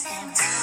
same time.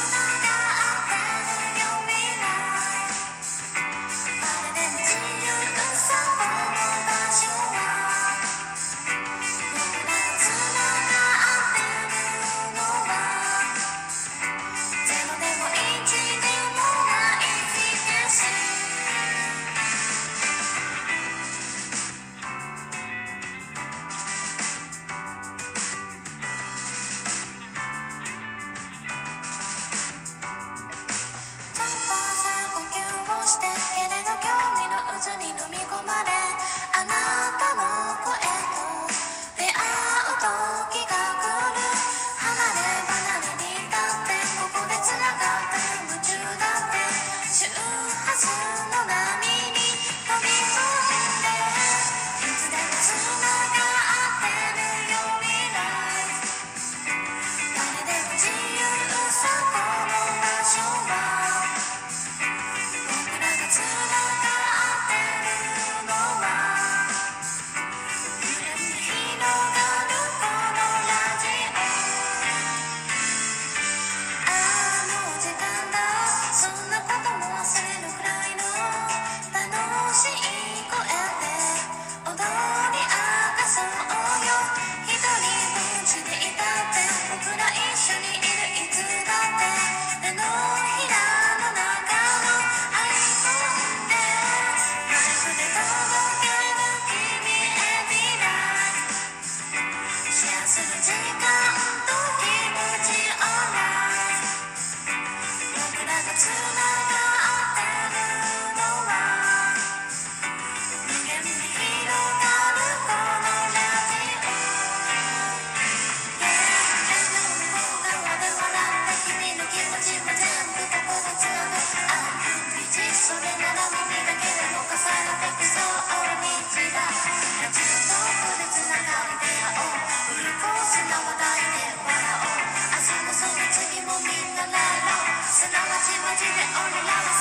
Technology, what is it on the line?